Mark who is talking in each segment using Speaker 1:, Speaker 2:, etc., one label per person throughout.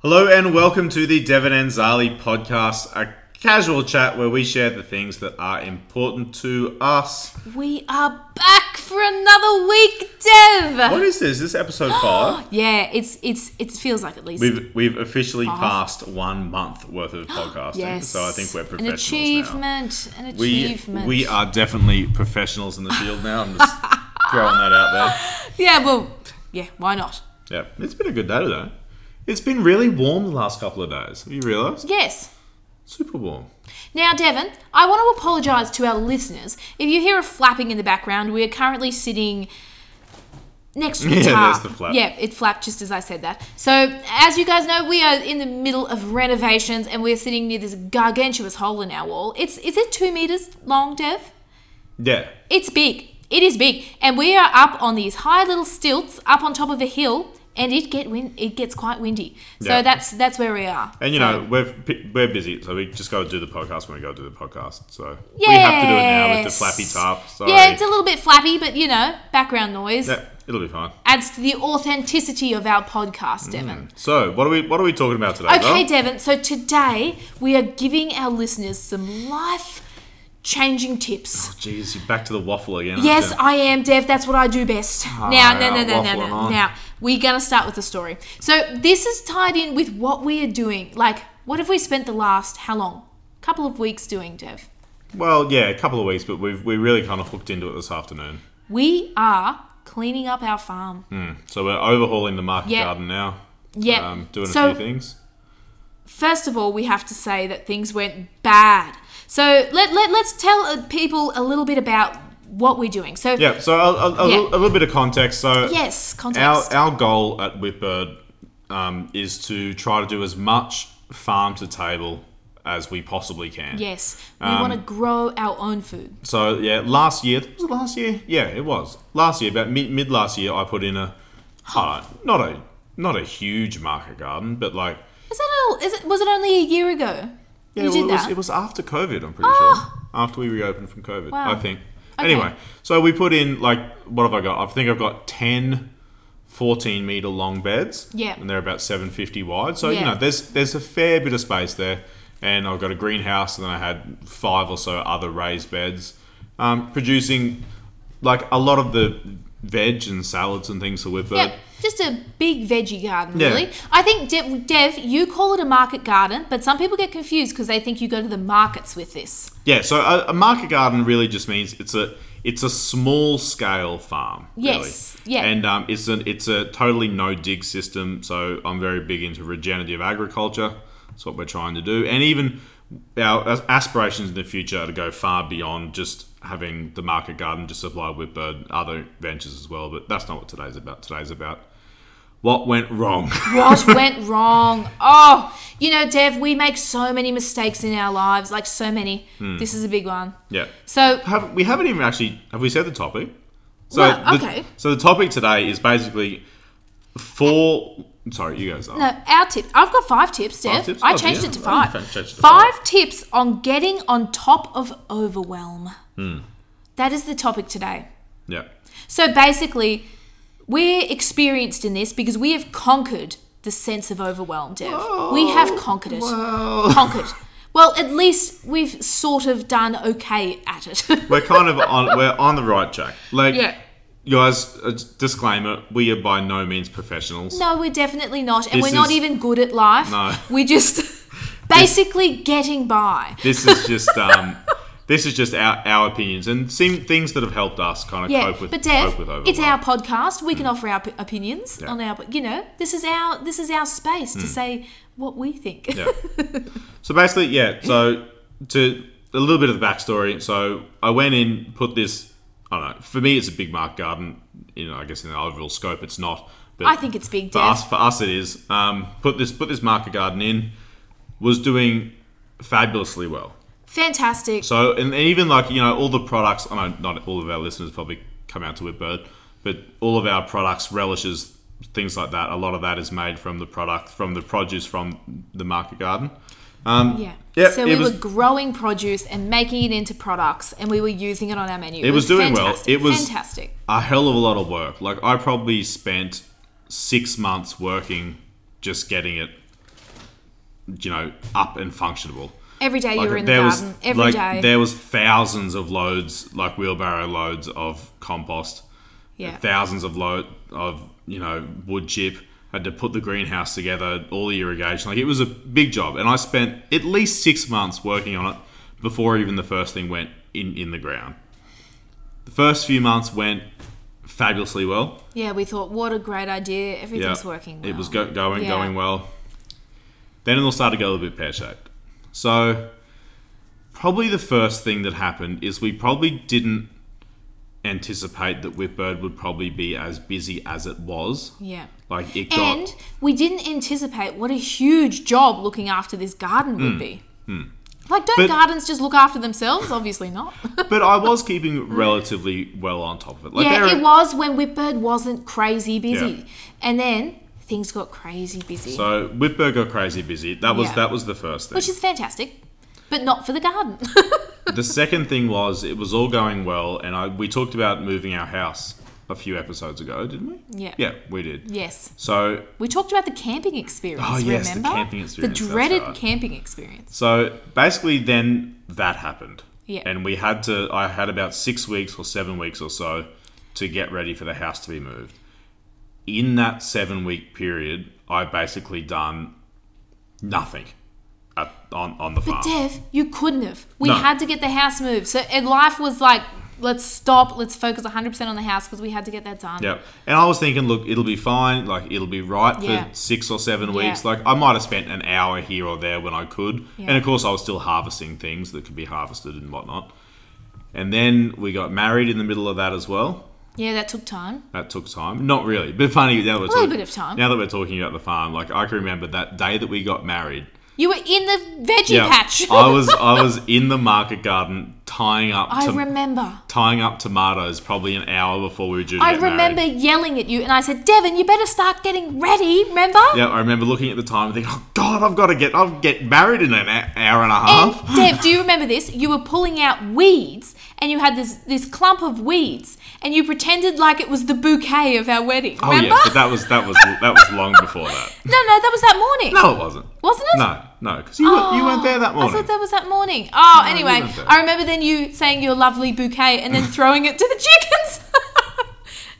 Speaker 1: Hello and welcome to the Devon and Zarly podcast, a casual chat where we share the things that are important to us.
Speaker 2: We are back for another week, Dev.
Speaker 1: What is this? This episode five.
Speaker 2: Yeah, it's it's it feels like at least
Speaker 1: We've we've officially
Speaker 2: Five.
Speaker 1: passed one month worth of podcasting,
Speaker 2: yes.
Speaker 1: so I think we're
Speaker 2: an
Speaker 1: professionals
Speaker 2: achievement. An
Speaker 1: now. We
Speaker 2: achievement.
Speaker 1: we are definitely professionals in the field now. I'm just throwing that out there.
Speaker 2: Yeah, well, yeah. Why not?
Speaker 1: Yeah, it's been a good day today. It's been really warm the last couple of days. Have you realised?
Speaker 2: Yes.
Speaker 1: Super warm.
Speaker 2: Now, Devon, I want to apologise to our listeners. If you hear a flapping in the background, we are currently sitting next to the
Speaker 1: Yeah,
Speaker 2: guitar.
Speaker 1: there's the flap.
Speaker 2: Yeah, it flapped just as I said that. So, as you guys know, we are in the middle of renovations, and we're sitting near this gargantuous hole in our wall. It's is it two meters long, Dev?
Speaker 1: Yeah.
Speaker 2: It's big. It is big, and we are up on these high little stilts up on top of a hill, and it get win- it gets quite windy. So
Speaker 1: Yeah.
Speaker 2: that's that's where we are.
Speaker 1: And you
Speaker 2: So-
Speaker 1: know, we're we're busy, so we just got to do the podcast when we go to do the podcast. So we have to do it now with the flappy tarp. Sorry.
Speaker 2: yeah, it's a little bit flappy, but you know, background noise
Speaker 1: Yeah, it'll be fine.
Speaker 2: adds to the authenticity of our podcast, mm. Devon.
Speaker 1: So what are we what are we talking about today?
Speaker 2: Okay,
Speaker 1: Val?
Speaker 2: Devon. So today we are giving our listeners some life changing tips.
Speaker 1: Oh, jeez, you're back to the waffle again.
Speaker 2: Yes? I am, Dev. That's what I do best. Ah, now, no, no, no, no, no.
Speaker 1: on.
Speaker 2: Now, we're going to start with the story. So, this is tied in with what we are doing. Like, what have we spent the last, how long? Couple of weeks doing, Dev.
Speaker 1: Well, yeah, a couple of weeks, but we've we really kind of hooked into it this afternoon.
Speaker 2: We are cleaning up our farm.
Speaker 1: So we're overhauling the market
Speaker 2: Yeah.
Speaker 1: garden now.
Speaker 2: Yeah.
Speaker 1: Um, doing
Speaker 2: So-
Speaker 1: a few things.
Speaker 2: First of all, we have to say that things went bad. So, let, let, let's tell uh, people a little bit about what we're doing. So,
Speaker 1: Yeah. So a, a, a,
Speaker 2: Yeah.
Speaker 1: Little, a little bit of context. So
Speaker 2: yes,
Speaker 1: our
Speaker 2: context.
Speaker 1: our our goal at Whitbird um, is to try to do as much farm to table as we possibly can.
Speaker 2: yes, we
Speaker 1: Um,
Speaker 2: want to grow our own food.
Speaker 1: So yeah, last year was it last year? Yeah, it was last year. About mid, mid last year, I put in a uh, not a not a huge market garden, but like
Speaker 2: Is that all? Is it? Was it only a year ago?
Speaker 1: yeah,
Speaker 2: you
Speaker 1: well,
Speaker 2: did
Speaker 1: it, was,
Speaker 2: that.
Speaker 1: it was after COVID. I'm pretty sure after we reopened from COVID.
Speaker 2: Wow.
Speaker 1: I think.
Speaker 2: Okay.
Speaker 1: Anyway, so we put in like what have I got? I think I've got 10 14 meter long beds.
Speaker 2: Yeah.
Speaker 1: and they're about 750 wide. So you know, there's there's a fair bit of space there. And I've got a greenhouse, and then I had five or so other raised beds, um, producing like a lot of the veg and salads and things for Whitbird.
Speaker 2: Yeah, just a big veggie garden,
Speaker 1: Yeah.
Speaker 2: really. I think, Dev, Dev, you call it a market garden, but some people get confused because they think you go to the markets with this.
Speaker 1: Yeah, so a, a market garden really just means it's a it's a small scale farm.
Speaker 2: Yes,
Speaker 1: really.
Speaker 2: yeah.
Speaker 1: and um, it's a it's a totally no dig system. So I'm very big into regenerative agriculture. That's what we're trying to do, and even our aspirations in the future are to go far beyond just having the market garden to supply Whitbird other ventures as well. But that's not what today's about. Today's about what went wrong.
Speaker 2: What went wrong? Oh, you know, Dev, we make so many mistakes in our lives, like so many.
Speaker 1: Hmm.
Speaker 2: This is a big one.
Speaker 1: yeah.
Speaker 2: So,
Speaker 1: have we haven't even actually have we said the topic? So
Speaker 2: Well,
Speaker 1: the,
Speaker 2: okay.
Speaker 1: So the topic today is basically four. Sorry, you guys are.
Speaker 2: no, our tip. I've got five tips, Dev.
Speaker 1: tips?
Speaker 2: I
Speaker 1: Oh,
Speaker 2: changed
Speaker 1: yeah.
Speaker 2: it to five.
Speaker 1: changed it to
Speaker 2: five tips on getting on top of overwhelm.
Speaker 1: Hmm.
Speaker 2: That is the topic today.
Speaker 1: Yeah.
Speaker 2: So basically, we're experienced in this because we have conquered the sense of overwhelm, Dev. we have conquered it.
Speaker 1: Well,
Speaker 2: Conquered. Well, at least we've sort of done okay at it.
Speaker 1: we're kind of on. We're on the right track. Like,
Speaker 2: Yeah.
Speaker 1: Guys. A disclaimer: we are by no means professionals.
Speaker 2: no, we're definitely not. And
Speaker 1: This
Speaker 2: we're not
Speaker 1: is-
Speaker 2: even good at life.
Speaker 1: No.
Speaker 2: We're just basically getting by.
Speaker 1: This is just. um This is just our, our opinions and things that have helped us kind of
Speaker 2: Yeah,
Speaker 1: cope with
Speaker 2: but Dev,
Speaker 1: cope with overwhelm.
Speaker 2: it's our podcast. We can offer our p- opinions
Speaker 1: Yeah.
Speaker 2: on our, you know, this is our this is our space to say what we think.
Speaker 1: Yeah. so basically, yeah. So to a little bit of the backstory. So I went in, put this. I don't know. For me, it's a big mark garden. You know, I guess in the overall scope, it's not. But
Speaker 2: I think it's big,
Speaker 1: for
Speaker 2: Dev.
Speaker 1: us. For us, it is. Um, put this put this market garden in. Was doing fabulously well.
Speaker 2: Fantastic.
Speaker 1: So and, and even like you know all the products. I know not all of our listeners probably come out to Whitbird, but all of our products, relishes, things like that. A lot of that is made from the product from the produce from the market garden. Um,
Speaker 2: Yeah.
Speaker 1: Yeah,
Speaker 2: so we
Speaker 1: was-
Speaker 2: were growing produce and making it into products, and we were using it on our menu.
Speaker 1: It was doing well. It was-
Speaker 2: fantastic.
Speaker 1: a hell of a lot of work. Like I probably spent six months working just getting it you know, up and functionable.
Speaker 2: Every day you were in the
Speaker 1: there
Speaker 2: garden.
Speaker 1: was
Speaker 2: Every day.
Speaker 1: like there was thousands of loads, like wheelbarrow loads of compost,
Speaker 2: yeah.
Speaker 1: thousands of load of you know wood chip. Had to put the greenhouse together, all the irrigation. Like it was a big job, and I spent at least six months working on it before even the first thing went in in the ground. The first few months went fabulously well.
Speaker 2: Yeah, we thought, what a great idea.
Speaker 1: Yeah,
Speaker 2: Everything's working well.
Speaker 1: It was go- going
Speaker 2: Yeah.
Speaker 1: going well. Then it'll start to go a little bit pear shaped. So, probably the first thing that happened is we probably didn't anticipate that Whitbird would probably be as busy as it was.
Speaker 2: Yeah.
Speaker 1: Like it got
Speaker 2: And we didn't anticipate what a huge job looking after this garden
Speaker 1: Hmm.
Speaker 2: would be. Like, don't
Speaker 1: But-
Speaker 2: gardens just look after themselves? Obviously not.
Speaker 1: but I was keeping relatively well on top of it. Like
Speaker 2: yeah,
Speaker 1: there
Speaker 2: it was when Whitbird wasn't crazy busy.
Speaker 1: Yeah.
Speaker 2: And then things got crazy busy,
Speaker 1: So Whitbird got crazy busy. That was
Speaker 2: Yeah.
Speaker 1: that was the first thing.
Speaker 2: which is fantastic, but not for the garden.
Speaker 1: the second thing was it was all going well, and I we talked about moving our house a few episodes ago, didn't we?
Speaker 2: Yeah.
Speaker 1: Yeah, we did.
Speaker 2: yes.
Speaker 1: So
Speaker 2: We talked about the camping experience.
Speaker 1: Oh, yes, the
Speaker 2: remember?
Speaker 1: camping experience,
Speaker 2: The dreaded
Speaker 1: right.
Speaker 2: camping experience.
Speaker 1: So basically, then that happened.
Speaker 2: Yeah.
Speaker 1: And we had to, I had about six weeks or seven weeks or so to get ready for the house to be moved. In that seven week period, I basically done nothing at, on, on the farm.
Speaker 2: But Dev, you couldn't have. We
Speaker 1: No.
Speaker 2: had to get the house moved. So and life was like, let's stop, let's focus 100% on the house because we had to get that done.
Speaker 1: Yeah. And I was thinking, look, it'll be fine. Like, it'll be right for
Speaker 2: Yeah.
Speaker 1: six or seven
Speaker 2: Yeah.
Speaker 1: weeks. Like, I might have spent an hour here or there when I could.
Speaker 2: Yeah.
Speaker 1: And of course, I was still harvesting things that could be harvested and whatnot. And then we got married in the middle of that as well.
Speaker 2: Yeah, that took time.
Speaker 1: That took time. Not really, but funny. Now that we're
Speaker 2: A little
Speaker 1: talk-
Speaker 2: bit of time.
Speaker 1: Now that we're talking about the farm, like I can remember that day that we got married.
Speaker 2: You were in the veggie patch.
Speaker 1: I was I was in the market garden tying up
Speaker 2: I
Speaker 1: to,
Speaker 2: remember.
Speaker 1: tying up tomatoes probably an hour before we were due to
Speaker 2: I remember
Speaker 1: married.
Speaker 2: yelling at you, and I said, Devon, you better start getting ready, remember?
Speaker 1: Yeah, I remember looking at the time and thinking, "Oh God, I've got to get I'll get married in an hour and a half."
Speaker 2: And Dev, do you remember this? You were pulling out weeds, and you had this this clump of weeds, and you pretended like it was the bouquet of our wedding.
Speaker 1: oh
Speaker 2: Remember?
Speaker 1: yes, but that was that was that was long before that.
Speaker 2: no, no, that was that morning.
Speaker 1: No, it wasn't.
Speaker 2: Wasn't it?
Speaker 1: No, no, because you, weren't you weren't there that morning.
Speaker 2: I thought that was that morning. Oh,
Speaker 1: you
Speaker 2: anyway. I remember then you saying your lovely bouquet and then throwing it to the chickens.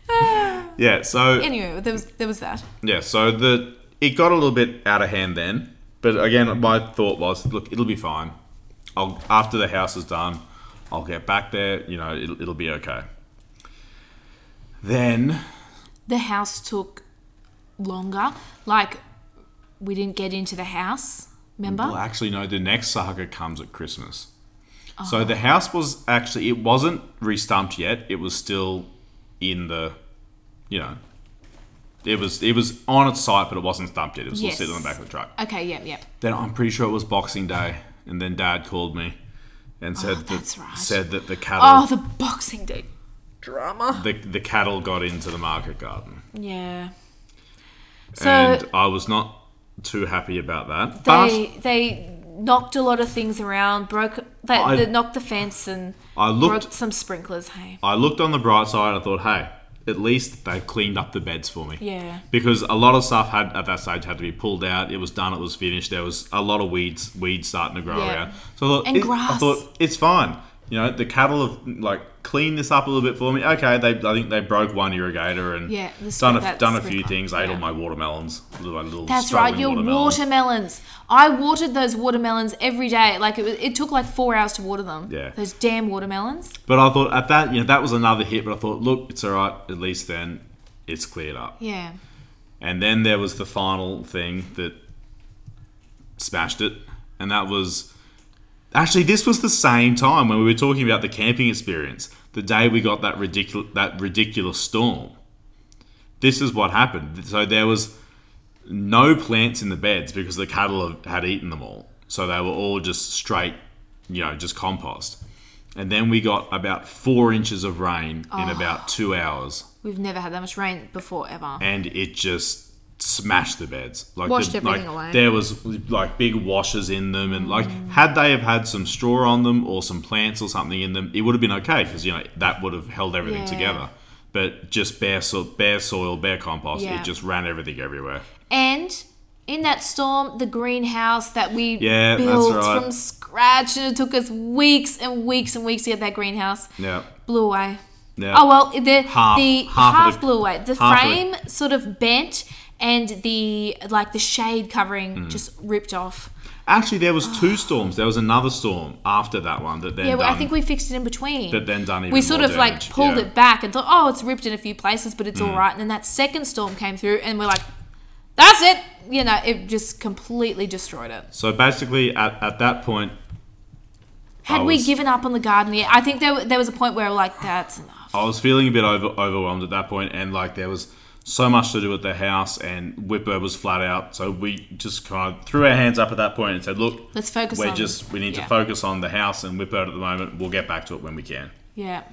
Speaker 1: yeah, so
Speaker 2: anyway, there was there was that.
Speaker 1: Yeah, so the it got a little bit out of hand then, but again, my thought was, look, it'll be fine. I'll after the house is done, I'll get back there. You know, it'll, it'll be okay. Then
Speaker 2: The house took longer. Like we didn't get into the house. Remember?
Speaker 1: well, actually, no, the next saga comes at Christmas. So oh. the house was actually it wasn't restumped yet. It was still in the, you know, it was it was on its site, but it wasn't stumped yet. It was
Speaker 2: Yes.
Speaker 1: still sitting on the back of the truck.
Speaker 2: Okay. Yep. Yep.
Speaker 1: then I'm pretty sure it was Boxing Day, and then Dad called me and said oh, that
Speaker 2: Oh, that's right.
Speaker 1: said that the cattle
Speaker 2: Oh, the Boxing Day drama.
Speaker 1: the, the cattle got into the market garden,
Speaker 2: Yeah. So
Speaker 1: and I was not too happy about that. But
Speaker 2: they they knocked a lot of things around. Broke they,
Speaker 1: I-
Speaker 2: they knocked the fence and
Speaker 1: I looked
Speaker 2: broke some sprinklers. Hey.
Speaker 1: I looked on the bright side. I thought, hey, at least they've cleaned up the beds for me.
Speaker 2: Yeah.
Speaker 1: Because a lot of stuff had at that stage had to be pulled out. It was done. It was finished. There was a lot of weeds weeds starting to grow
Speaker 2: Yeah.
Speaker 1: around. So I thought,
Speaker 2: And
Speaker 1: it- I thought it's fine. You know, the cattle have like cleaned this up a little bit for me. Okay, they I think they broke one irrigator and
Speaker 2: Yeah,
Speaker 1: done a, done a few things. Ate all my watermelons. Little, little
Speaker 2: That's right, your
Speaker 1: watermelons.
Speaker 2: watermelons. I watered those watermelons every day. Like it, was, it took like four hours to water them.
Speaker 1: Yeah.
Speaker 2: Those damn watermelons.
Speaker 1: But I thought at that, you know, that was another hit. But I thought, look, it's all right. At least then it's cleared up.
Speaker 2: Yeah.
Speaker 1: And then there was the final thing that smashed it, and that was actually this was the same time when we were talking about the camping experience. The day we got that ridiculous that ridiculous storm. This is what happened. So there was no plants in the beds because the cattle had- had eaten them all. So they were all just straight, you know, just compost. And then we got about four inches of rain in oh. about two hours
Speaker 2: We've never had that much rain before ever.
Speaker 1: and it just smashed the beds. Like
Speaker 2: Washed
Speaker 1: the,
Speaker 2: everything
Speaker 1: like,
Speaker 2: away.
Speaker 1: There was like big washes in them, and like had they have had some straw on them or some plants or something in them, it would have been okay because you know that would have held everything
Speaker 2: Yeah.
Speaker 1: together. But just bare soil, bare soil, bare compost,
Speaker 2: Yeah.
Speaker 1: it just ran everything everywhere.
Speaker 2: And in that storm, the greenhouse that we
Speaker 1: Yeah, that's
Speaker 2: built
Speaker 1: right.
Speaker 2: from scratch, and it took us weeks and weeks and weeks to get that greenhouse,
Speaker 1: Yeah.
Speaker 2: blew away.
Speaker 1: Yeah.
Speaker 2: Oh well, the
Speaker 1: Half-
Speaker 2: the
Speaker 1: half
Speaker 2: half,
Speaker 1: of the-
Speaker 2: blew away. The
Speaker 1: half of the-
Speaker 2: frame sort of bent, and the like the shade covering
Speaker 1: Hmm.
Speaker 2: just ripped off.
Speaker 1: Actually, there was two storms. There was another storm after that one that then
Speaker 2: Yeah, well, I think we fixed it in between.
Speaker 1: that then done
Speaker 2: we sort of like pulled
Speaker 1: Yeah. Hmm.
Speaker 2: it back and thought, oh, it's ripped in a few places, but it's all right. And then that second storm came through, and we're like, that's it. You know, it just completely destroyed it.
Speaker 1: So basically, at, at that point,
Speaker 2: Had
Speaker 1: I
Speaker 2: we given up on the garden yet? I think there, there was a point where we're like, that's enough.
Speaker 1: I was feeling a bit over, overwhelmed at that point, and like there was so much to do at the house, and Whitbird was flat out. So we just kind of threw our hands up at that point and said, "Look,
Speaker 2: Let's focus
Speaker 1: we're
Speaker 2: on-
Speaker 1: just we need
Speaker 2: yeah.
Speaker 1: to focus on the house and Whitbird at the moment. We'll get back to it when we can."
Speaker 2: Yeah.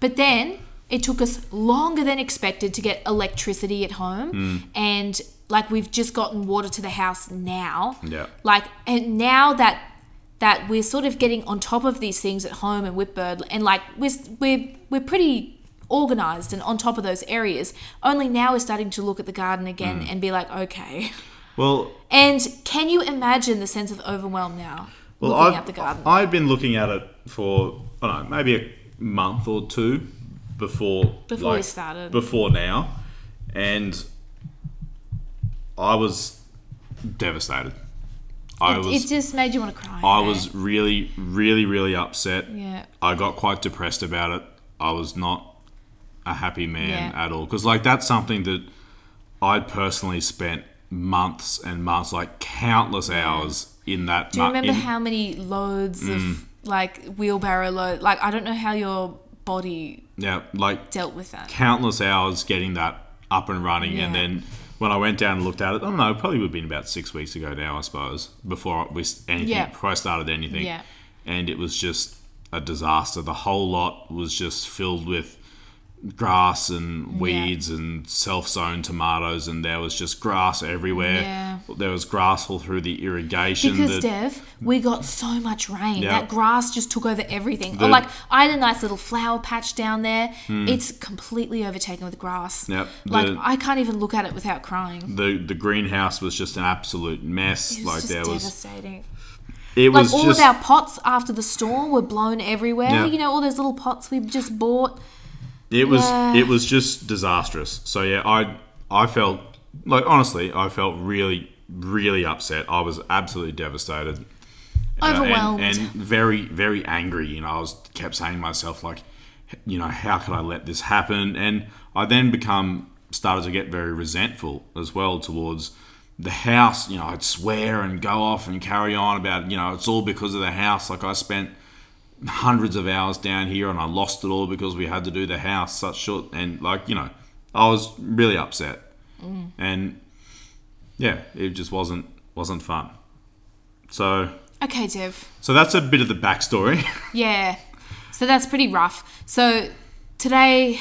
Speaker 2: But then it took us longer than expected to get electricity at home.
Speaker 1: Hmm.
Speaker 2: And like we've just gotten water to the house now.
Speaker 1: Yeah.
Speaker 2: Like and now that that we're sort of getting on top of these things at home and Whitbird and like we're we're we're pretty organized and on top of those areas. Only now we're starting to look at the garden again
Speaker 1: Hmm.
Speaker 2: and be like, okay.
Speaker 1: Well,
Speaker 2: And can you imagine the sense of overwhelm now?
Speaker 1: well,
Speaker 2: looking
Speaker 1: I've,
Speaker 2: at the garden.
Speaker 1: I'd been looking at it for I don't know maybe a month or two before
Speaker 2: Before we started.
Speaker 1: before now, and I was devastated. I
Speaker 2: it,
Speaker 1: was
Speaker 2: it just made you want to cry.
Speaker 1: I
Speaker 2: eh?
Speaker 1: was really, really, really upset.
Speaker 2: Yeah.
Speaker 1: I got quite depressed about it. I was not a happy man
Speaker 2: Yeah.
Speaker 1: at all because, like, that's something that I'd personally spent months and months, like countless hours in that.
Speaker 2: Do you remember
Speaker 1: in,
Speaker 2: how many loads
Speaker 1: Mm.
Speaker 2: of like wheelbarrow load? Like I don't know how your body
Speaker 1: Yeah, like
Speaker 2: dealt with that.
Speaker 1: countless hours getting that up and running, and then when I went down and looked at it, I don't know, it probably would have been about six weeks ago now, I suppose, before we anything,
Speaker 2: Yeah.
Speaker 1: before I started anything,
Speaker 2: Yeah.
Speaker 1: and it was just a disaster. The whole lot was just filled with grass and weeds and self-sown tomatoes, and there was just grass everywhere.
Speaker 2: Yeah.
Speaker 1: There was grass all through the irrigation.
Speaker 2: Because
Speaker 1: that,
Speaker 2: Dev, we got so much rain.
Speaker 1: Yeah.
Speaker 2: That grass just took over everything.
Speaker 1: The-
Speaker 2: or like I had a nice little flower patch down there. Hmm. It's completely overtaken with grass.
Speaker 1: Yep.
Speaker 2: Like I can't even look at it without crying.
Speaker 1: the the greenhouse was just an absolute mess.
Speaker 2: It was
Speaker 1: like there was,
Speaker 2: devastating.
Speaker 1: it
Speaker 2: Like
Speaker 1: was
Speaker 2: all
Speaker 1: just
Speaker 2: of our pots after the storm were blown everywhere.
Speaker 1: Yeah.
Speaker 2: You know, all those little pots we've just bought.
Speaker 1: It was
Speaker 2: Yeah.
Speaker 1: it was just disastrous. So yeah, I I felt like honestly, I felt really really upset. I was absolutely devastated, Uh, and-
Speaker 2: Overwhelmed.
Speaker 1: and, very very angry. You know, I was kept saying to myself like, you know, how could I let this happen? And I then become started to get very resentful as well towards the house. You know, I'd swear and go off and carry on about you know it's all because of the house. Like I spent hundreds of hours down here and I lost it all because we had to do the house such short and like you know I was really upset mm. and yeah it just wasn't wasn't fun so
Speaker 2: Okay, Dev.
Speaker 1: so that's a bit of the backstory
Speaker 2: Yeah. So that's pretty rough. So today,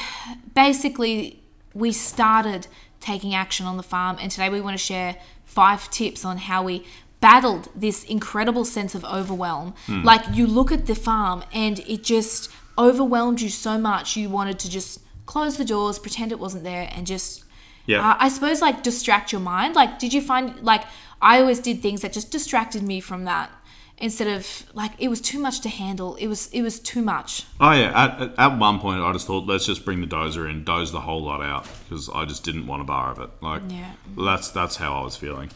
Speaker 2: basically, we started taking action on the farm, and today we want to share five tips on how we battled this incredible sense of overwhelm.
Speaker 1: Hmm.
Speaker 2: Like, you look at the farm, and it just overwhelmed you so much, you wanted to just close the doors, pretend it wasn't there, and just.
Speaker 1: Yeah.
Speaker 2: Uh, I suppose like distract your mind. Like, did you find like I always did things that just distracted me from that instead of like it was too much to handle. It was it was too much.
Speaker 1: oh yeah at, at- at one point I just thought let's just bring the dozer in doze the whole lot out because I just didn't want a bar of it like
Speaker 2: Yeah.
Speaker 1: that's that's how I was feeling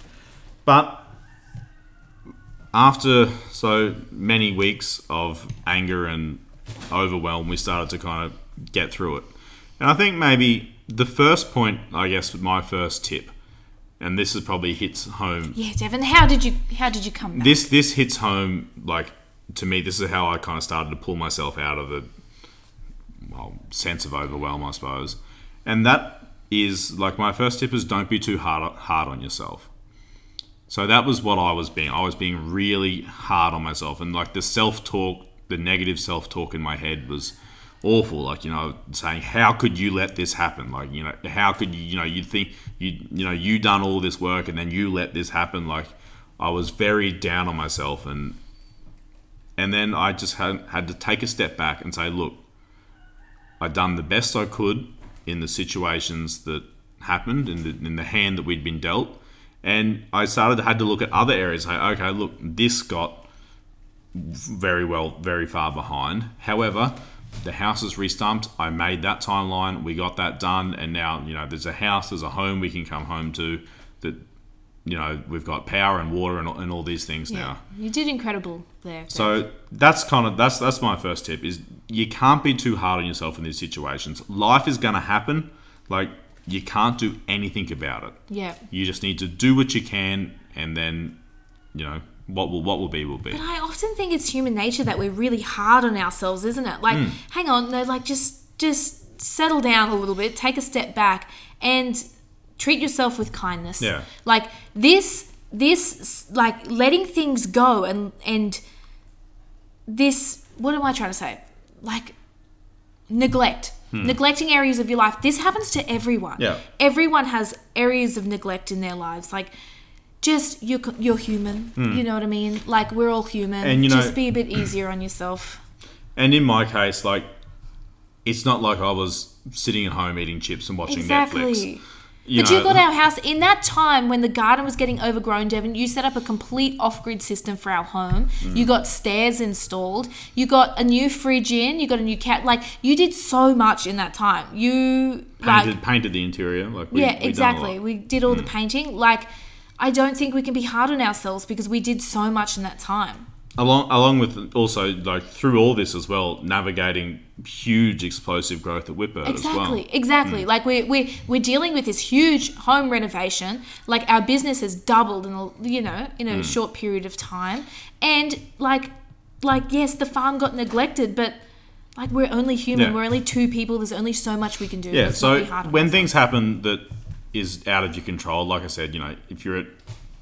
Speaker 1: but after so many weeks of anger and overwhelm, we started to kind of get through it. And I think maybe the first point, I guess, my first tip, and this is probably hits home.
Speaker 2: Yeah, Devon. How did you how did you come back?
Speaker 1: This this hits home like to me. This is how I kind of started to pull myself out of the well sense of overwhelm, I suppose. And that is like my first tip is don't be too hard hard on yourself. So that was what I was being. I was being really hard on myself, and like the self talk, the negative self talk in my head was awful. Like you know, saying how could you let this happen? Like you know, how could you? You know, you'd think you you know you done all this work and then you let this happen. Like I was very down on myself, and and then I just had had to take a step back and say, look, I done the best I could in the situations that happened in in the hand that we'd been dealt, And I started had to look at other areas. Like, okay, look, this got very well, very far behind. However, the house is restumped. I made that timeline. We got that done, and now you know there's a house, there's a home we can come home to. That you know we've got power and water and, and all these things now.
Speaker 2: You did incredible there.
Speaker 1: So that's kind of that's that's my first tip is you can't be too hard on yourself in these situations. Life is going to happen. Like you can't do anything about it.
Speaker 2: yeah.
Speaker 1: You just need to do what you can, and then you know what will what will be will be.
Speaker 2: But I often think it's human nature that we're really hard on ourselves, isn't it? Like,
Speaker 1: Hmm.
Speaker 2: hang on, no, like just just settle down a little bit, take a step back, and treat yourself with kindness.
Speaker 1: Yeah.
Speaker 2: Like this, this, like letting things go, and and this. What am I trying to say? Like neglect. Neglecting areas of your life. This happens to everyone.
Speaker 1: Hmm. Yeah.
Speaker 2: Everyone has areas of neglect in their lives. Like, just you're you're human. You know what I mean? Like we're all human.
Speaker 1: Hmm. And, you know-
Speaker 2: just be a bit easier on yourself.
Speaker 1: And in my case, like it's not like I was sitting at home eating chips and watching
Speaker 2: Exactly.
Speaker 1: Netflix. You
Speaker 2: but
Speaker 1: know,
Speaker 2: you got our house in that time when the garden was getting overgrown, Devon. You set up a complete off-grid system for our home.
Speaker 1: Mm.
Speaker 2: You got stairs installed. You got a new fridge in. You got a new cat. Like you did so much in that time. You
Speaker 1: painted
Speaker 2: like
Speaker 1: painted the interior. Like we,
Speaker 2: yeah,
Speaker 1: we
Speaker 2: exactly.
Speaker 1: Mm.
Speaker 2: We did all the painting. Like I don't think we can be hard on ourselves because we did so much in that time.
Speaker 1: Along along with also like through all this as well, navigating huge explosive growth at Whitbird as
Speaker 2: Exactly.
Speaker 1: Mm.
Speaker 2: exactly. Like we're, we're we're dealing with this huge home renovation. Like our business has doubled in a you know in
Speaker 1: Mm.
Speaker 2: a short period of time, and like like yes, the farm got neglected, but like we're only human.
Speaker 1: Yeah.
Speaker 2: We're only two people. There's only so much we can do.
Speaker 1: Yeah, so
Speaker 2: be hard on
Speaker 1: when things happen that is out of your control, like I said, you know, if you're at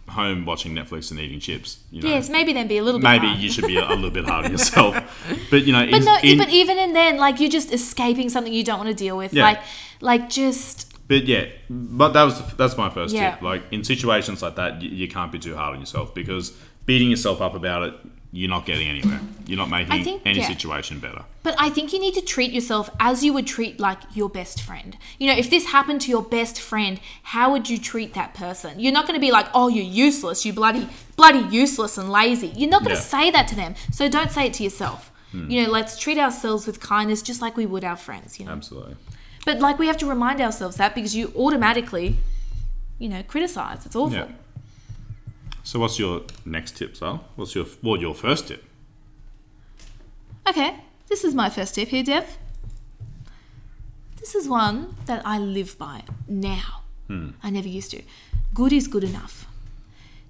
Speaker 1: home watching Netflix and eating chips, you know,
Speaker 2: yes, maybe then be a little bit
Speaker 1: maybe
Speaker 2: hard.
Speaker 1: you should be a, a little bit hard on yourself. But you know,
Speaker 2: But
Speaker 1: in,
Speaker 2: no,
Speaker 1: in-
Speaker 2: but even in then, like you're just escaping something you don't want to deal with.
Speaker 1: Yeah.
Speaker 2: Like like just
Speaker 1: But yeah, but that was that's my first
Speaker 2: Yeah.
Speaker 1: tip. Like in situations like that, you, you can't be too hard on yourself because beating yourself up about it, you're not getting anywhere. You're not making
Speaker 2: think-
Speaker 1: any
Speaker 2: yeah.
Speaker 1: situation better.
Speaker 2: But I think you need to treat yourself as you would treat like your best friend. You know, if this happened to your best friend, how would you treat that person? You're not going to be like, "Oh, you're useless. You bloody bloody useless and lazy." You're not going to
Speaker 1: Yeah.
Speaker 2: say that to them. So don't say it to yourself. Hmm. You know, let's treat ourselves with kindness just like we would our friends, you know.
Speaker 1: Absolutely.
Speaker 2: But like we have to remind ourselves that because you automatically, you know, criticize. It's awful.
Speaker 1: Yeah. So what's your next tip, Sal? What's your well your first tip?
Speaker 2: Okay, this is my first tip here, Dev. This is one that I live by now. Hmm. I never used to. Good is good enough.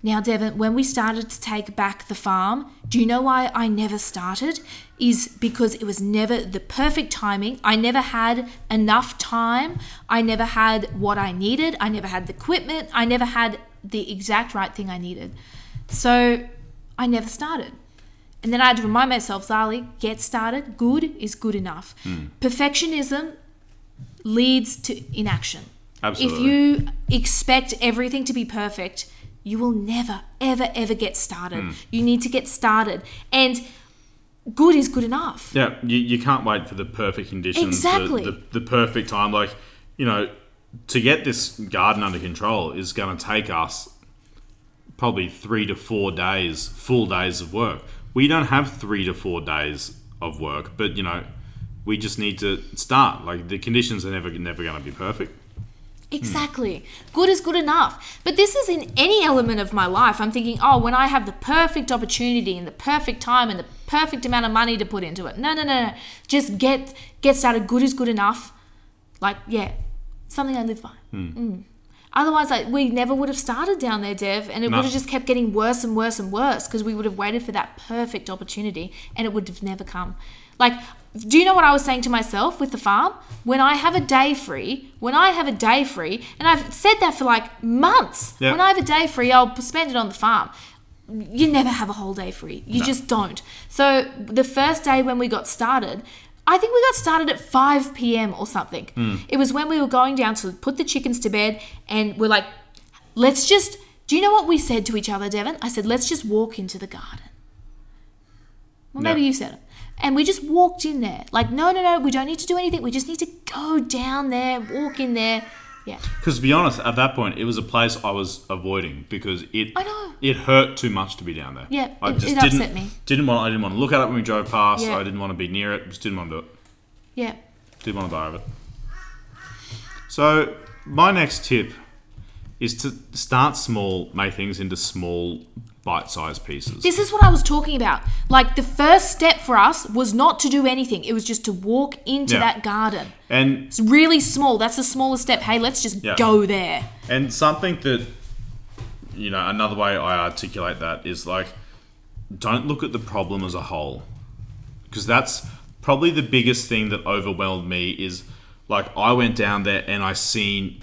Speaker 2: Now, Devon, when we started to take back the farm, do you know why I never started? Is because it was never the perfect timing. I never had enough time. I never had what I needed. I never had the equipment. I never had the exact right thing I needed. So I never started. And then I had to remind myself, Zarly, get started. Good is good enough. Perfectionism leads to inaction.
Speaker 1: Absolutely.
Speaker 2: If you expect everything to be perfect, you will never, ever, ever get started.
Speaker 1: Hmm.
Speaker 2: You need to get started. And good is good enough.
Speaker 1: Yeah, you, you can't wait for the perfect conditions,
Speaker 2: Exactly.
Speaker 1: the, the, the perfect time. Like, you know, to get this garden under control is going to take us probably three to four days, full days of work. We don't have three to four days of work, but you know, we just need to start. Like the conditions are never never going to be perfect.
Speaker 2: Exactly. Good is good enough. But this is in any element of my life. I'm thinking, oh, when I have the perfect opportunity and the perfect time and the perfect amount of money to put into it. No, no, no, no. Just get get started. Good is good enough. Like, yeah, something I live by. Mm. Otherwise, like, we never would have started down there, Dev, and it
Speaker 1: No.
Speaker 2: would have just kept getting worse and worse and worse because we would have waited for that perfect opportunity and it would have never come. Like, do you know what I was saying to myself with the farm? When I have a day free, when I have a day free, and I've said that for like months,
Speaker 1: Yeah.
Speaker 2: when I have a day free, I'll spend it on the farm. You never have a whole day free. You just don't. So the first day when we got started, I think we got started at 5 p.m. or something. Hmm. It was when we were going down to put the chickens to bed, and we're like, let's just. Do you know what we said to each other, Devon? I said, let's just walk into the garden. Well, maybe
Speaker 1: Yeah.
Speaker 2: you said it. And we just walked in there. Like, no, no, no, we don't need to do anything. We just need to go down there, walk in there. Yeah.
Speaker 1: Because to be honest, at that point, it was a place I was avoiding because it
Speaker 2: I know.
Speaker 1: it hurt too much to be down there.
Speaker 2: Yeah,
Speaker 1: I
Speaker 2: it-
Speaker 1: just
Speaker 2: it
Speaker 1: didn't
Speaker 2: upset me.
Speaker 1: didn't want I didn't want to look at it when we drove past.
Speaker 2: Yeah.
Speaker 1: I didn't want to be near it. Just didn't want to do it.
Speaker 2: Yeah.
Speaker 1: Didn't want to borrow it. So my next tip is to start small, make things into small, bite-sized pieces.
Speaker 2: This is what I was talking about. Like the first step for us was not to do anything. It was just to walk into
Speaker 1: Yeah.
Speaker 2: that garden.
Speaker 1: and
Speaker 2: It's really small. That's the smallest step. Hey, let's just
Speaker 1: Yeah.
Speaker 2: go there.
Speaker 1: And something that, you know, another way I articulate that is like, don't look at the problem as a whole. Because that's probably the biggest thing that overwhelmed me is like, I went down there and I seen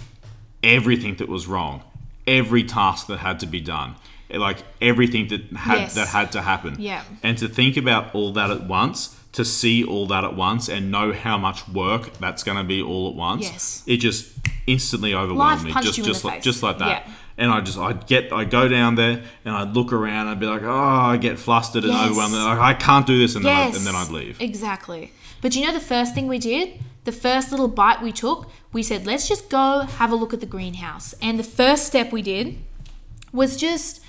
Speaker 1: everything that was wrong, every task that had to be done, like everything that had
Speaker 2: Yes.
Speaker 1: that had to happen.
Speaker 2: Yeah.
Speaker 1: And to think about all that at once, to see all that at once, and know how much work that's going to be all at once.
Speaker 2: Yes.
Speaker 1: It just instantly overwhelmed
Speaker 2: Life
Speaker 1: me. Just just like
Speaker 2: face.
Speaker 1: just like that.
Speaker 2: Yeah.
Speaker 1: And I just I'd get I go down there and I'd look around. and I'd be like, oh, I get flustered and
Speaker 2: Yes.
Speaker 1: overwhelmed. Like, I can't do this, and then I,
Speaker 2: Yes.
Speaker 1: and then I'd leave.
Speaker 2: Exactly. But you know the first thing we did? The first little bite we took, we said, let's just go have a look at the greenhouse. And the first step we did was just,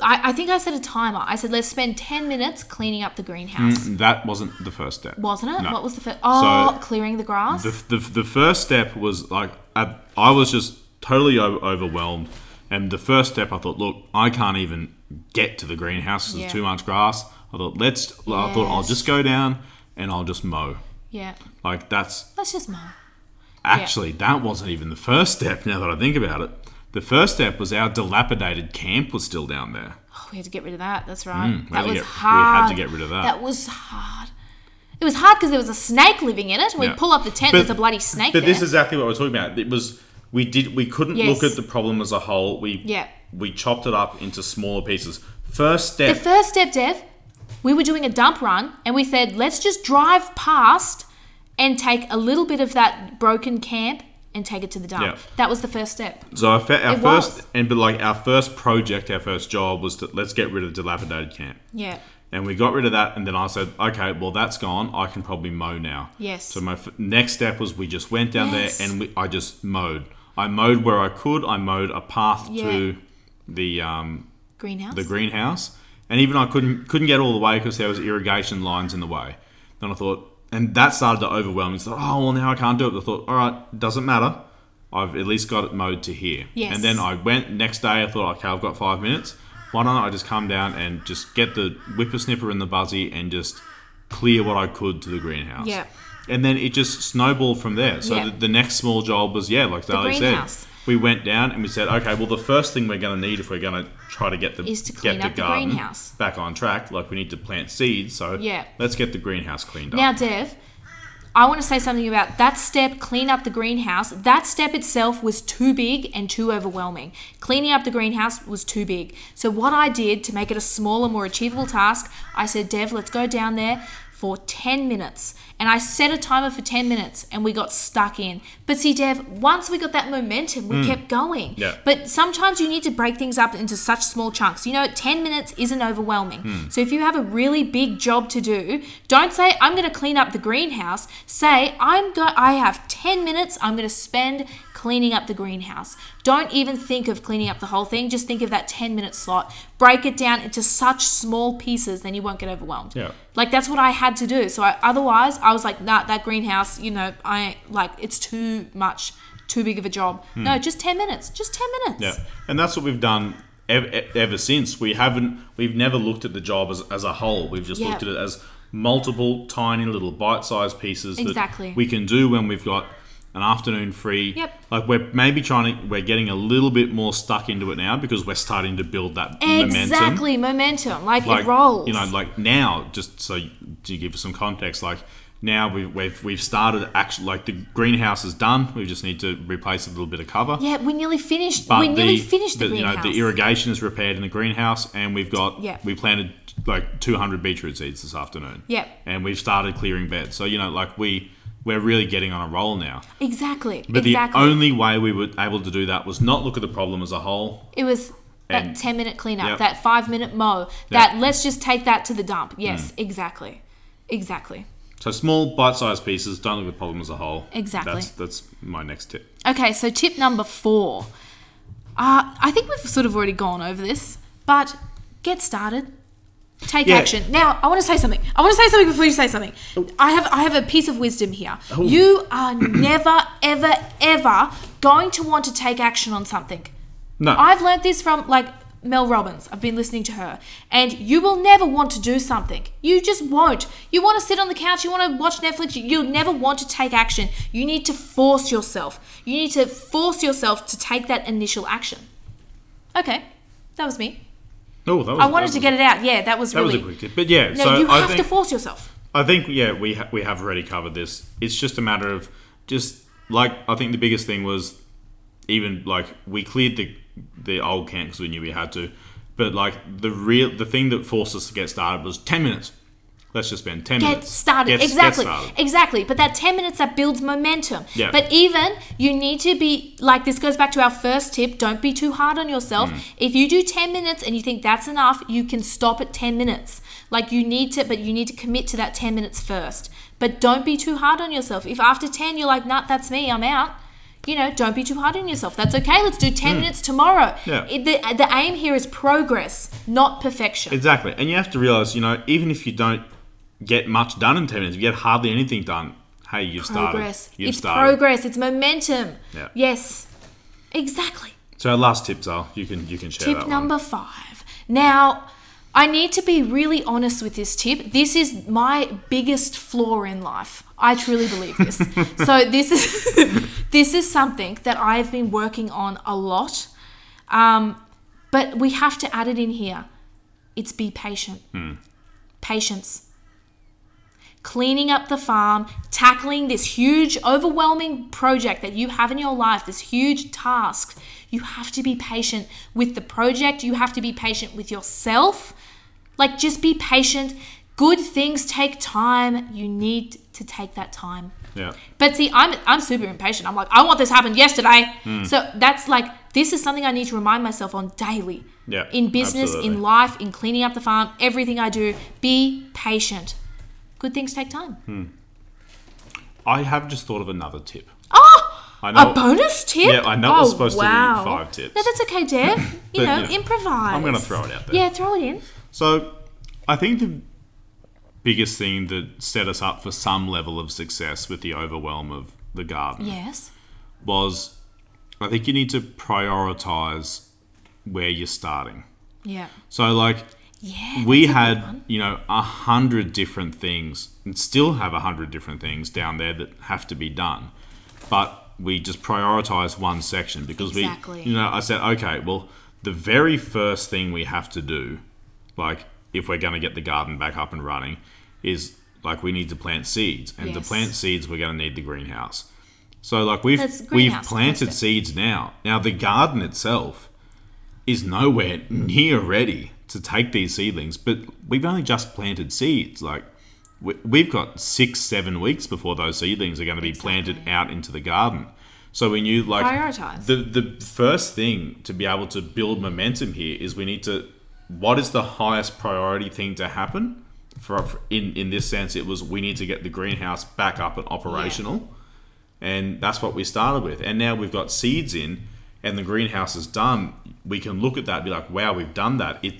Speaker 2: I, I think I set a timer. I said, let's spend 10 minutes cleaning up the greenhouse.
Speaker 1: That wasn't the first step.
Speaker 2: Wasn't it?
Speaker 1: Mm. No.
Speaker 2: What was the first? Oh,
Speaker 1: So,
Speaker 2: clearing the grass.
Speaker 1: The, the, the first step was like I, I was just totally overwhelmed, and the first step I thought, look, I can't even get to the greenhouse. 'cause
Speaker 2: Yeah.
Speaker 1: There's too much grass. I thought let's. I thought I'll just go down and I'll just mow.
Speaker 2: yeah.
Speaker 1: Like that's
Speaker 2: Let's just mow.
Speaker 1: actually that wasn't even the first step. Now that I think about it, the first step was our dilapidated camp was still down there.
Speaker 2: Oh, we had to get rid of that. That's right.
Speaker 1: Mm,
Speaker 2: that was
Speaker 1: get- we had to get rid of that.
Speaker 2: That was hard. It was hard because there was a snake living in it. We
Speaker 1: Yeah.
Speaker 2: pull up the tent.
Speaker 1: But-
Speaker 2: there's a bloody snake in it.
Speaker 1: But
Speaker 2: there.
Speaker 1: this is exactly what we're talking about. It was we did we couldn't
Speaker 2: Yes.
Speaker 1: look at the problem as a whole. We
Speaker 2: Yeah.
Speaker 1: we chopped it up into smaller pieces. First step.
Speaker 2: The first step, Dev, we were doing a dump run and we said, let's just drive past and take a little bit of that broken camp and take it to the dump.
Speaker 1: Yeah.
Speaker 2: That was the first step.
Speaker 1: so our, fa- our first
Speaker 2: was.
Speaker 1: and but like our first project, our first job was to let's get rid of the dilapidated camp.
Speaker 2: Yeah.
Speaker 1: And we got rid of that, and then I said, okay, well that's gone. I can probably mow now.
Speaker 2: Yes.
Speaker 1: So my f- next step was we just went down
Speaker 2: Yes.
Speaker 1: there and we, I just mowed. I mowed where I could. I mowed a path
Speaker 2: Yeah.
Speaker 1: to the um,
Speaker 2: Greenhouse.
Speaker 1: the greenhouse, and even I couldn't couldn't get all the way because there was irrigation lines in the way. Then I thought, and that started to overwhelm me. So oh well, now I can't do it. I thought, all right, doesn't matter. I've at least got it mowed to here.
Speaker 2: Yes.
Speaker 1: And then I went next day. I thought, okay, I've got five minutes. Why don't I just come down and just get the whippersnipper and the buzzy and just clear what I could to the greenhouse.
Speaker 2: Yeah.
Speaker 1: And then it just snowballed from there. So
Speaker 2: Yeah.
Speaker 1: the, the next small job was yeah, like Zarly said,
Speaker 2: greenhouse.
Speaker 1: We went down and we said, okay, well the first thing we're going to need if we're going to try to get the
Speaker 2: Is to clean
Speaker 1: get
Speaker 2: up the
Speaker 1: garden
Speaker 2: greenhouse.
Speaker 1: back on track, like we need to plant seeds. So
Speaker 2: Yeah.
Speaker 1: let's get the greenhouse cleaned up.
Speaker 2: Now, Dev, I want to say something about that step, clean up the greenhouse. That step itself was too big and too overwhelming. Cleaning up the greenhouse was too big. So, what I did to make it a smaller, more achievable task, I said, Dev, let's go down there for 10 minutes. And I set a timer for 10 minutes and we got stuck in. But see, Dev, once we got that momentum, we kept going.
Speaker 1: Yeah.
Speaker 2: But sometimes you need to break things up into such small chunks. You know, 10 minutes isn't overwhelming.
Speaker 1: Hmm.
Speaker 2: So if you have a really big job to do, don't say I'm going to clean up the greenhouse. Say I'm go I have 10 minutes I'm going to spend cleaning up the greenhouse. Don't even think of cleaning up the whole thing. Just think of that 10 minute slot. Break it down into such small pieces then you won't get overwhelmed.
Speaker 1: Yeah.
Speaker 2: Like that's what I had to do. So I, otherwise I was like, nah, that greenhouse, you know, I like it's too much, too big of a job. No, just 10 minutes. Just 10 minutes.
Speaker 1: Hmm. Yeah, and that's what we've done ever, ever since. We haven't, we've never looked at the job as, as a whole. We've just
Speaker 2: Yeah.
Speaker 1: looked at it as multiple tiny little bite-sized pieces
Speaker 2: Exactly.
Speaker 1: that we can do when we've got an afternoon free.
Speaker 2: Yep.
Speaker 1: Like we're maybe trying to, we're getting a little bit more stuck into it now because we're starting to build that momentum.
Speaker 2: Exactly, momentum. Like,
Speaker 1: Like
Speaker 2: it rolls.
Speaker 1: you know, like now, just so you- to give us some context, like now we've we've, we've started actually like the greenhouse is done. We just need to replace a little bit of cover.
Speaker 2: yeah, we nearly finished.
Speaker 1: But
Speaker 2: we nearly
Speaker 1: the,
Speaker 2: finished the,
Speaker 1: the, you know the irrigation is repaired in the greenhouse, and we've got
Speaker 2: Yeah.
Speaker 1: we planted like 200 beetroot seeds this afternoon.
Speaker 2: Yep.
Speaker 1: and we've started clearing beds. So you know, like we we're really getting on a roll now.
Speaker 2: Exactly.
Speaker 1: But
Speaker 2: exactly.
Speaker 1: the only way we were able to do that was not look at the problem as a whole.
Speaker 2: it was that
Speaker 1: And-
Speaker 2: 10 minute cleanup,
Speaker 1: Yep.
Speaker 2: that five minute mow, that let's just take that to the dump. Yes,
Speaker 1: Mm.
Speaker 2: exactly. Exactly.
Speaker 1: So small, bite-sized pieces. Don't look at the problem as a whole.
Speaker 2: Exactly.
Speaker 1: That's that's my next tip.
Speaker 2: Okay, so tip number four. Uh, I think we've sort of already gone over this, but get started. Take
Speaker 1: Yeah.
Speaker 2: action. Now, I want to say something. I want to say something before you say something. I have I have a piece of wisdom here. Oh. You are never, ever, ever going to want to take action on something.
Speaker 1: No.
Speaker 2: I've learned this from like Mel Robbins. I've been listening to her. And you will never want to do something. You just won't. You want to sit on the couch, you want to watch Netflix, you'll never want to take action. You need to force yourself. You need to force yourself to take that initial action. Okay, that was me.
Speaker 1: Oh, that was,
Speaker 2: I wanted to get it out. Yeah, that was
Speaker 1: That was a quick tip. But yeah,
Speaker 2: no,
Speaker 1: so
Speaker 2: you
Speaker 1: I
Speaker 2: have
Speaker 1: think
Speaker 2: to force yourself.
Speaker 1: I think yeah, we ha- we have already covered this. It's just a matter of just like I think the biggest thing was even like we cleared the the old camp because we knew we had to, but like the real the thing that forced us to get started was ten minutes. Let's just spend ten
Speaker 2: Get
Speaker 1: minutes.
Speaker 2: started.
Speaker 1: Get- get
Speaker 2: exactly.
Speaker 1: started.
Speaker 2: Exactly. But that 10 minutes that builds momentum.
Speaker 1: Yeah.
Speaker 2: But even you need to be like this goes back to our first tip, don't be too hard on yourself.
Speaker 1: Mm.
Speaker 2: If you do 10 minutes and you think that's enough, you can stop at 10 minutes. Like you need to but you need to commit to that 10 minutes first. But don't be too hard on yourself. If after 10 you're like, "Nah, that's me. I'm out." You know, don't be too hard on yourself. That's okay. Let's do 10 minutes tomorrow.
Speaker 1: Mm. Yeah.
Speaker 2: It- the, the aim here is progress, not perfection.
Speaker 1: Exactly, and you have to realize, you know, even if you don't get much done in ten minutes, you get hardly anything done. Hey, you've
Speaker 2: progress.
Speaker 1: started. You've
Speaker 2: it's
Speaker 1: started.
Speaker 2: progress. It's momentum.
Speaker 1: Yeah.
Speaker 2: Yes. Exactly.
Speaker 1: So last tips are you can you can share
Speaker 2: Tip number five. Now, I need to be really honest with this tip. This is my biggest flaw in life. I truly believe this. so this is this is something that I've been working on a lot. Um, but we have to add it in here. It's be patient. Patience. Cleaning up the farm, tackling this huge, overwhelming project that you have in your life, this huge task. You have to be patient with the project. You have to be patient with yourself. Like, just be patient. Good things take time. You need to take that time.
Speaker 1: Yeah.
Speaker 2: But see, I'm I'm super impatient. I'm like, I want this happened yesterday.
Speaker 1: Hmm.
Speaker 2: So that's like this is something I need to remind myself on daily.
Speaker 1: Yeah,
Speaker 2: In business,
Speaker 1: absolutely.
Speaker 2: in life, in cleaning up the farm, everything I do, be patient. Good things take time.
Speaker 1: Hmm. I have just thought of another tip.
Speaker 2: Oh,
Speaker 1: I know-
Speaker 2: a bonus tip?
Speaker 1: Yeah, I know it
Speaker 2: oh,
Speaker 1: was supposed to be five tips.
Speaker 2: No, that's okay, Dev. You know,
Speaker 1: you know,
Speaker 2: improvise.
Speaker 1: I'm gonna throw it out there.
Speaker 2: Yeah, throw it in.
Speaker 1: So, I think the biggest thing that set us up for some level of success with the overwhelm of the garden
Speaker 2: Yes.
Speaker 1: was I think you need to prioritize where you're starting.
Speaker 2: Yeah.
Speaker 1: So, like,
Speaker 2: Yeah.
Speaker 1: we
Speaker 2: that's a good
Speaker 1: had, you know, a hundred different things and still have a hundred different things down there that have to be done. But we just prioritize one section because
Speaker 2: Exactly.
Speaker 1: we, you know, I said, okay, well, the very first thing we have to do, like, if we're going to get the garden back up and running, is like we need to plant seeds. And to plant seeds, we're going to need the greenhouse. So, like, we've, we've planted seeds now. Now, the garden itself is nowhere near ready to take these seedlings, but we've only just planted seeds. Like we- we've got six, seven weeks before those seedlings are going to be planted out into the garden. So we knew like
Speaker 2: Prioritize.
Speaker 1: the the first thing to be able to build momentum here is we need to. What is the highest priority thing to happen? For, for in in this sense, it was we need to get the greenhouse back up and operational and that's what we started with. And now we've got seeds in, and the greenhouse is done. We can look at that and be like, "Wow, we've done that." It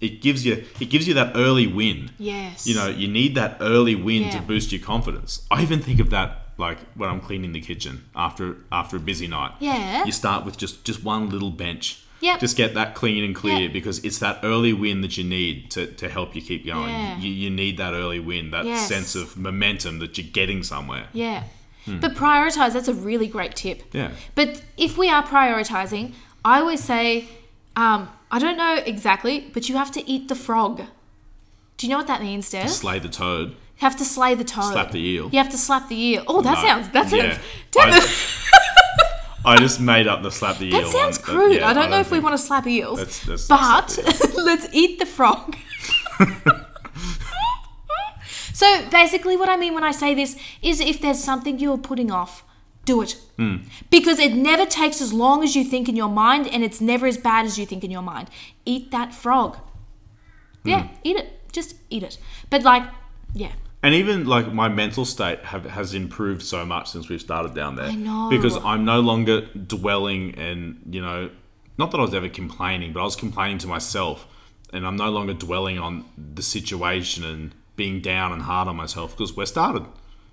Speaker 1: it gives you it gives you that early win.
Speaker 2: Yes.
Speaker 1: You know, you need that early win to boost your confidence. I even think of that like when I'm cleaning the kitchen after after a busy night.
Speaker 2: Yeah.
Speaker 1: You start with just just one little bench.
Speaker 2: Yep.
Speaker 1: Just get that clean and clear
Speaker 2: Yep.
Speaker 1: because it's that early win that you need to, to help you keep going.
Speaker 2: Yeah.
Speaker 1: You, you need that early win, that
Speaker 2: Yes.
Speaker 1: sense of momentum that you're getting somewhere.
Speaker 2: Yeah. But prioritize, that's a really great tip.
Speaker 1: Hmm. Yeah.
Speaker 2: But if we are prioritizing, I always say, um, I don't know exactly, but you have to eat the frog. Do you know what that means, Dev?
Speaker 1: Slay the toad.
Speaker 2: you have to slay the toad.
Speaker 1: Slap the eel.
Speaker 2: You have to slap the eel. Oh, that
Speaker 1: No.
Speaker 2: sounds, that sounds,
Speaker 1: Yeah.
Speaker 2: Dev,
Speaker 1: I just made up the slap the eel.
Speaker 2: that sounds
Speaker 1: one,
Speaker 2: crude.
Speaker 1: yeah,
Speaker 2: I don't know if we want to slap eels.
Speaker 1: That's- that's-
Speaker 2: but
Speaker 1: that's
Speaker 2: let's eat the frog. so basically, what I mean when I say this is if there's something you're putting off, do it.
Speaker 1: Hmm.
Speaker 2: Because it never takes as long as you think in your mind, and it's never as bad as you think in your mind. Eat that frog.
Speaker 1: Hmm.
Speaker 2: Yeah, eat it. Just eat it. But like, yeah.
Speaker 1: And even like my mental state have, has improved so much since we've started down there.
Speaker 2: I know.
Speaker 1: Because I'm no longer dwelling and, you know, not that I was ever complaining, but I was complaining to myself. And I'm no longer dwelling on the situation and being down and hard on myself because we're started.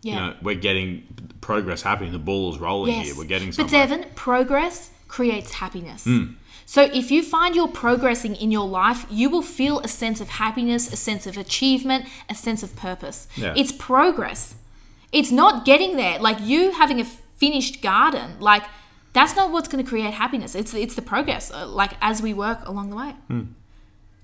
Speaker 1: You
Speaker 2: Yeah.
Speaker 1: know, we're getting progress happening. The ball is rolling
Speaker 2: Yes.
Speaker 1: here. We're getting
Speaker 2: But. Devon, progress creates happiness.
Speaker 1: Hmm.
Speaker 2: So if you find you're progressing in your life, you will feel a sense of happiness, a sense of achievement, a sense of purpose.
Speaker 1: Yeah.
Speaker 2: It's progress. It's not getting there. Like you having a finished garden, like that's not what's going to create happiness. It's it's the progress, uh, like as we work along the way.
Speaker 1: Hmm.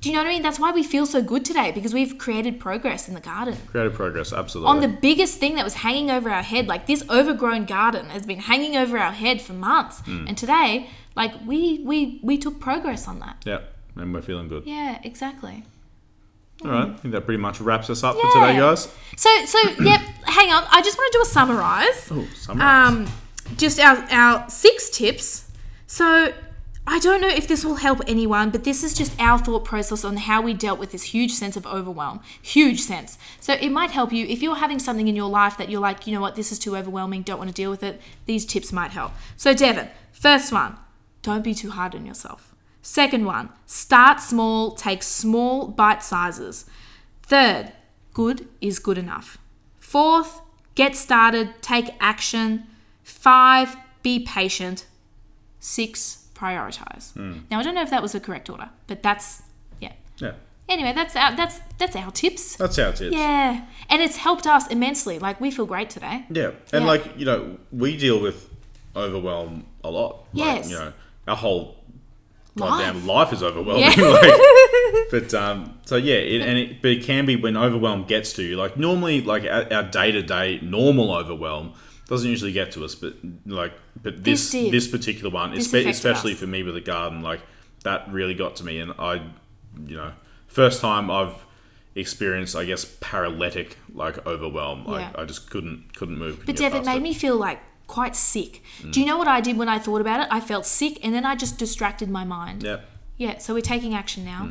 Speaker 2: Do you know what I mean? That's why we feel so good today because we've created progress in the garden
Speaker 1: Created progress, absolutely.
Speaker 2: on the biggest thing that was hanging over our head. Like this overgrown garden has been hanging over our head for months,
Speaker 1: Hmm.
Speaker 2: and today, like we we we took progress on that.
Speaker 1: yeah, and we're feeling good.
Speaker 2: Yeah, exactly.
Speaker 1: All right, I think that pretty much wraps us up
Speaker 2: Yeah.
Speaker 1: for today, guys.
Speaker 2: So so yep. Hang on, I just want to do a summarize.
Speaker 1: Oh, summarize.
Speaker 2: Um, just our our six tips. So. I don't know if this will help anyone, but this is just our thought process on how we dealt with this huge sense of overwhelm. Huge sense. So it might help you if you're having something in your life that you're like, you know what, this is too overwhelming, don't want to deal with it. These tips might help. So, Devon, first one, don't be too hard on yourself. Second one, start small, take small bite sizes. Third, good is good enough. Fourth, get started, take action. Five, be patient. Six, prioritize. Now I don't know if that was the correct order, but that's yeah.
Speaker 1: yeah,
Speaker 2: Anyway, that's our that's that's our tips.
Speaker 1: that's it is.
Speaker 2: Yeah, and it's helped us immensely. Like we feel great today.
Speaker 1: Yeah, and
Speaker 2: Yeah.
Speaker 1: like you know, we deal with overwhelm a lot. Like,
Speaker 2: Yes.
Speaker 1: you know, our whole
Speaker 2: Life.
Speaker 1: goddamn life is overwhelming.
Speaker 2: Yeah.
Speaker 1: like, but um, so yeah, it, and it, but it can be when overwhelm gets to you. Like normally, like our day to day normal overwhelm doesn't usually get to us, but like, but this
Speaker 2: This
Speaker 1: this, particular one,
Speaker 2: This
Speaker 1: espe- especially
Speaker 2: us.
Speaker 1: for me with the garden, like that really got to me, and I, you know, first time I've experienced, I guess, paralytic like overwhelm. Like
Speaker 2: Yeah.
Speaker 1: I just couldn't couldn't move.
Speaker 2: But Dev, it made me feel like quite sick. Do you know what I did when I thought about it? I felt sick, and then I just distracted my mind.
Speaker 1: Yeah.
Speaker 2: Yeah. So we're taking action now.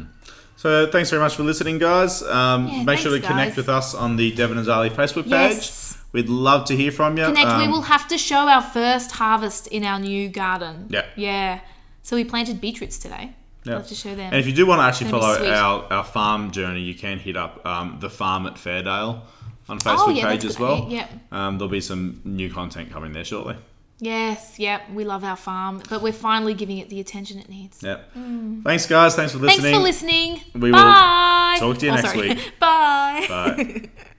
Speaker 1: So thanks very much for listening, guys. Um,
Speaker 2: Yeah,
Speaker 1: make sure to
Speaker 2: thanks,
Speaker 1: connect with us on the Devon and Zarly Facebook page.
Speaker 2: Yes.
Speaker 1: We'd love to hear from you.
Speaker 2: Connect. we
Speaker 1: Um,
Speaker 2: will have to show our first harvest in our new garden.
Speaker 1: Yeah.
Speaker 2: Yeah. So we planted beetroots today.
Speaker 1: Yeah.
Speaker 2: We'll have to show them.
Speaker 1: And if you do want to actually follow our, our farm journey, you can hit up um, the farm at Fairdale on Facebook
Speaker 2: Oh, yeah,
Speaker 1: page as well.
Speaker 2: Yep.
Speaker 1: Um, there'll be some new content coming there shortly.
Speaker 2: yes. Yep. We love our farm, but we're finally giving it the attention it needs.
Speaker 1: Yeah. Thanks, guys. Thanks for listening.
Speaker 2: Thanks for listening.
Speaker 1: We will
Speaker 2: Bye.
Speaker 1: talk to you
Speaker 2: Oh,
Speaker 1: next
Speaker 2: sorry.
Speaker 1: week.
Speaker 2: Bye.
Speaker 1: Bye.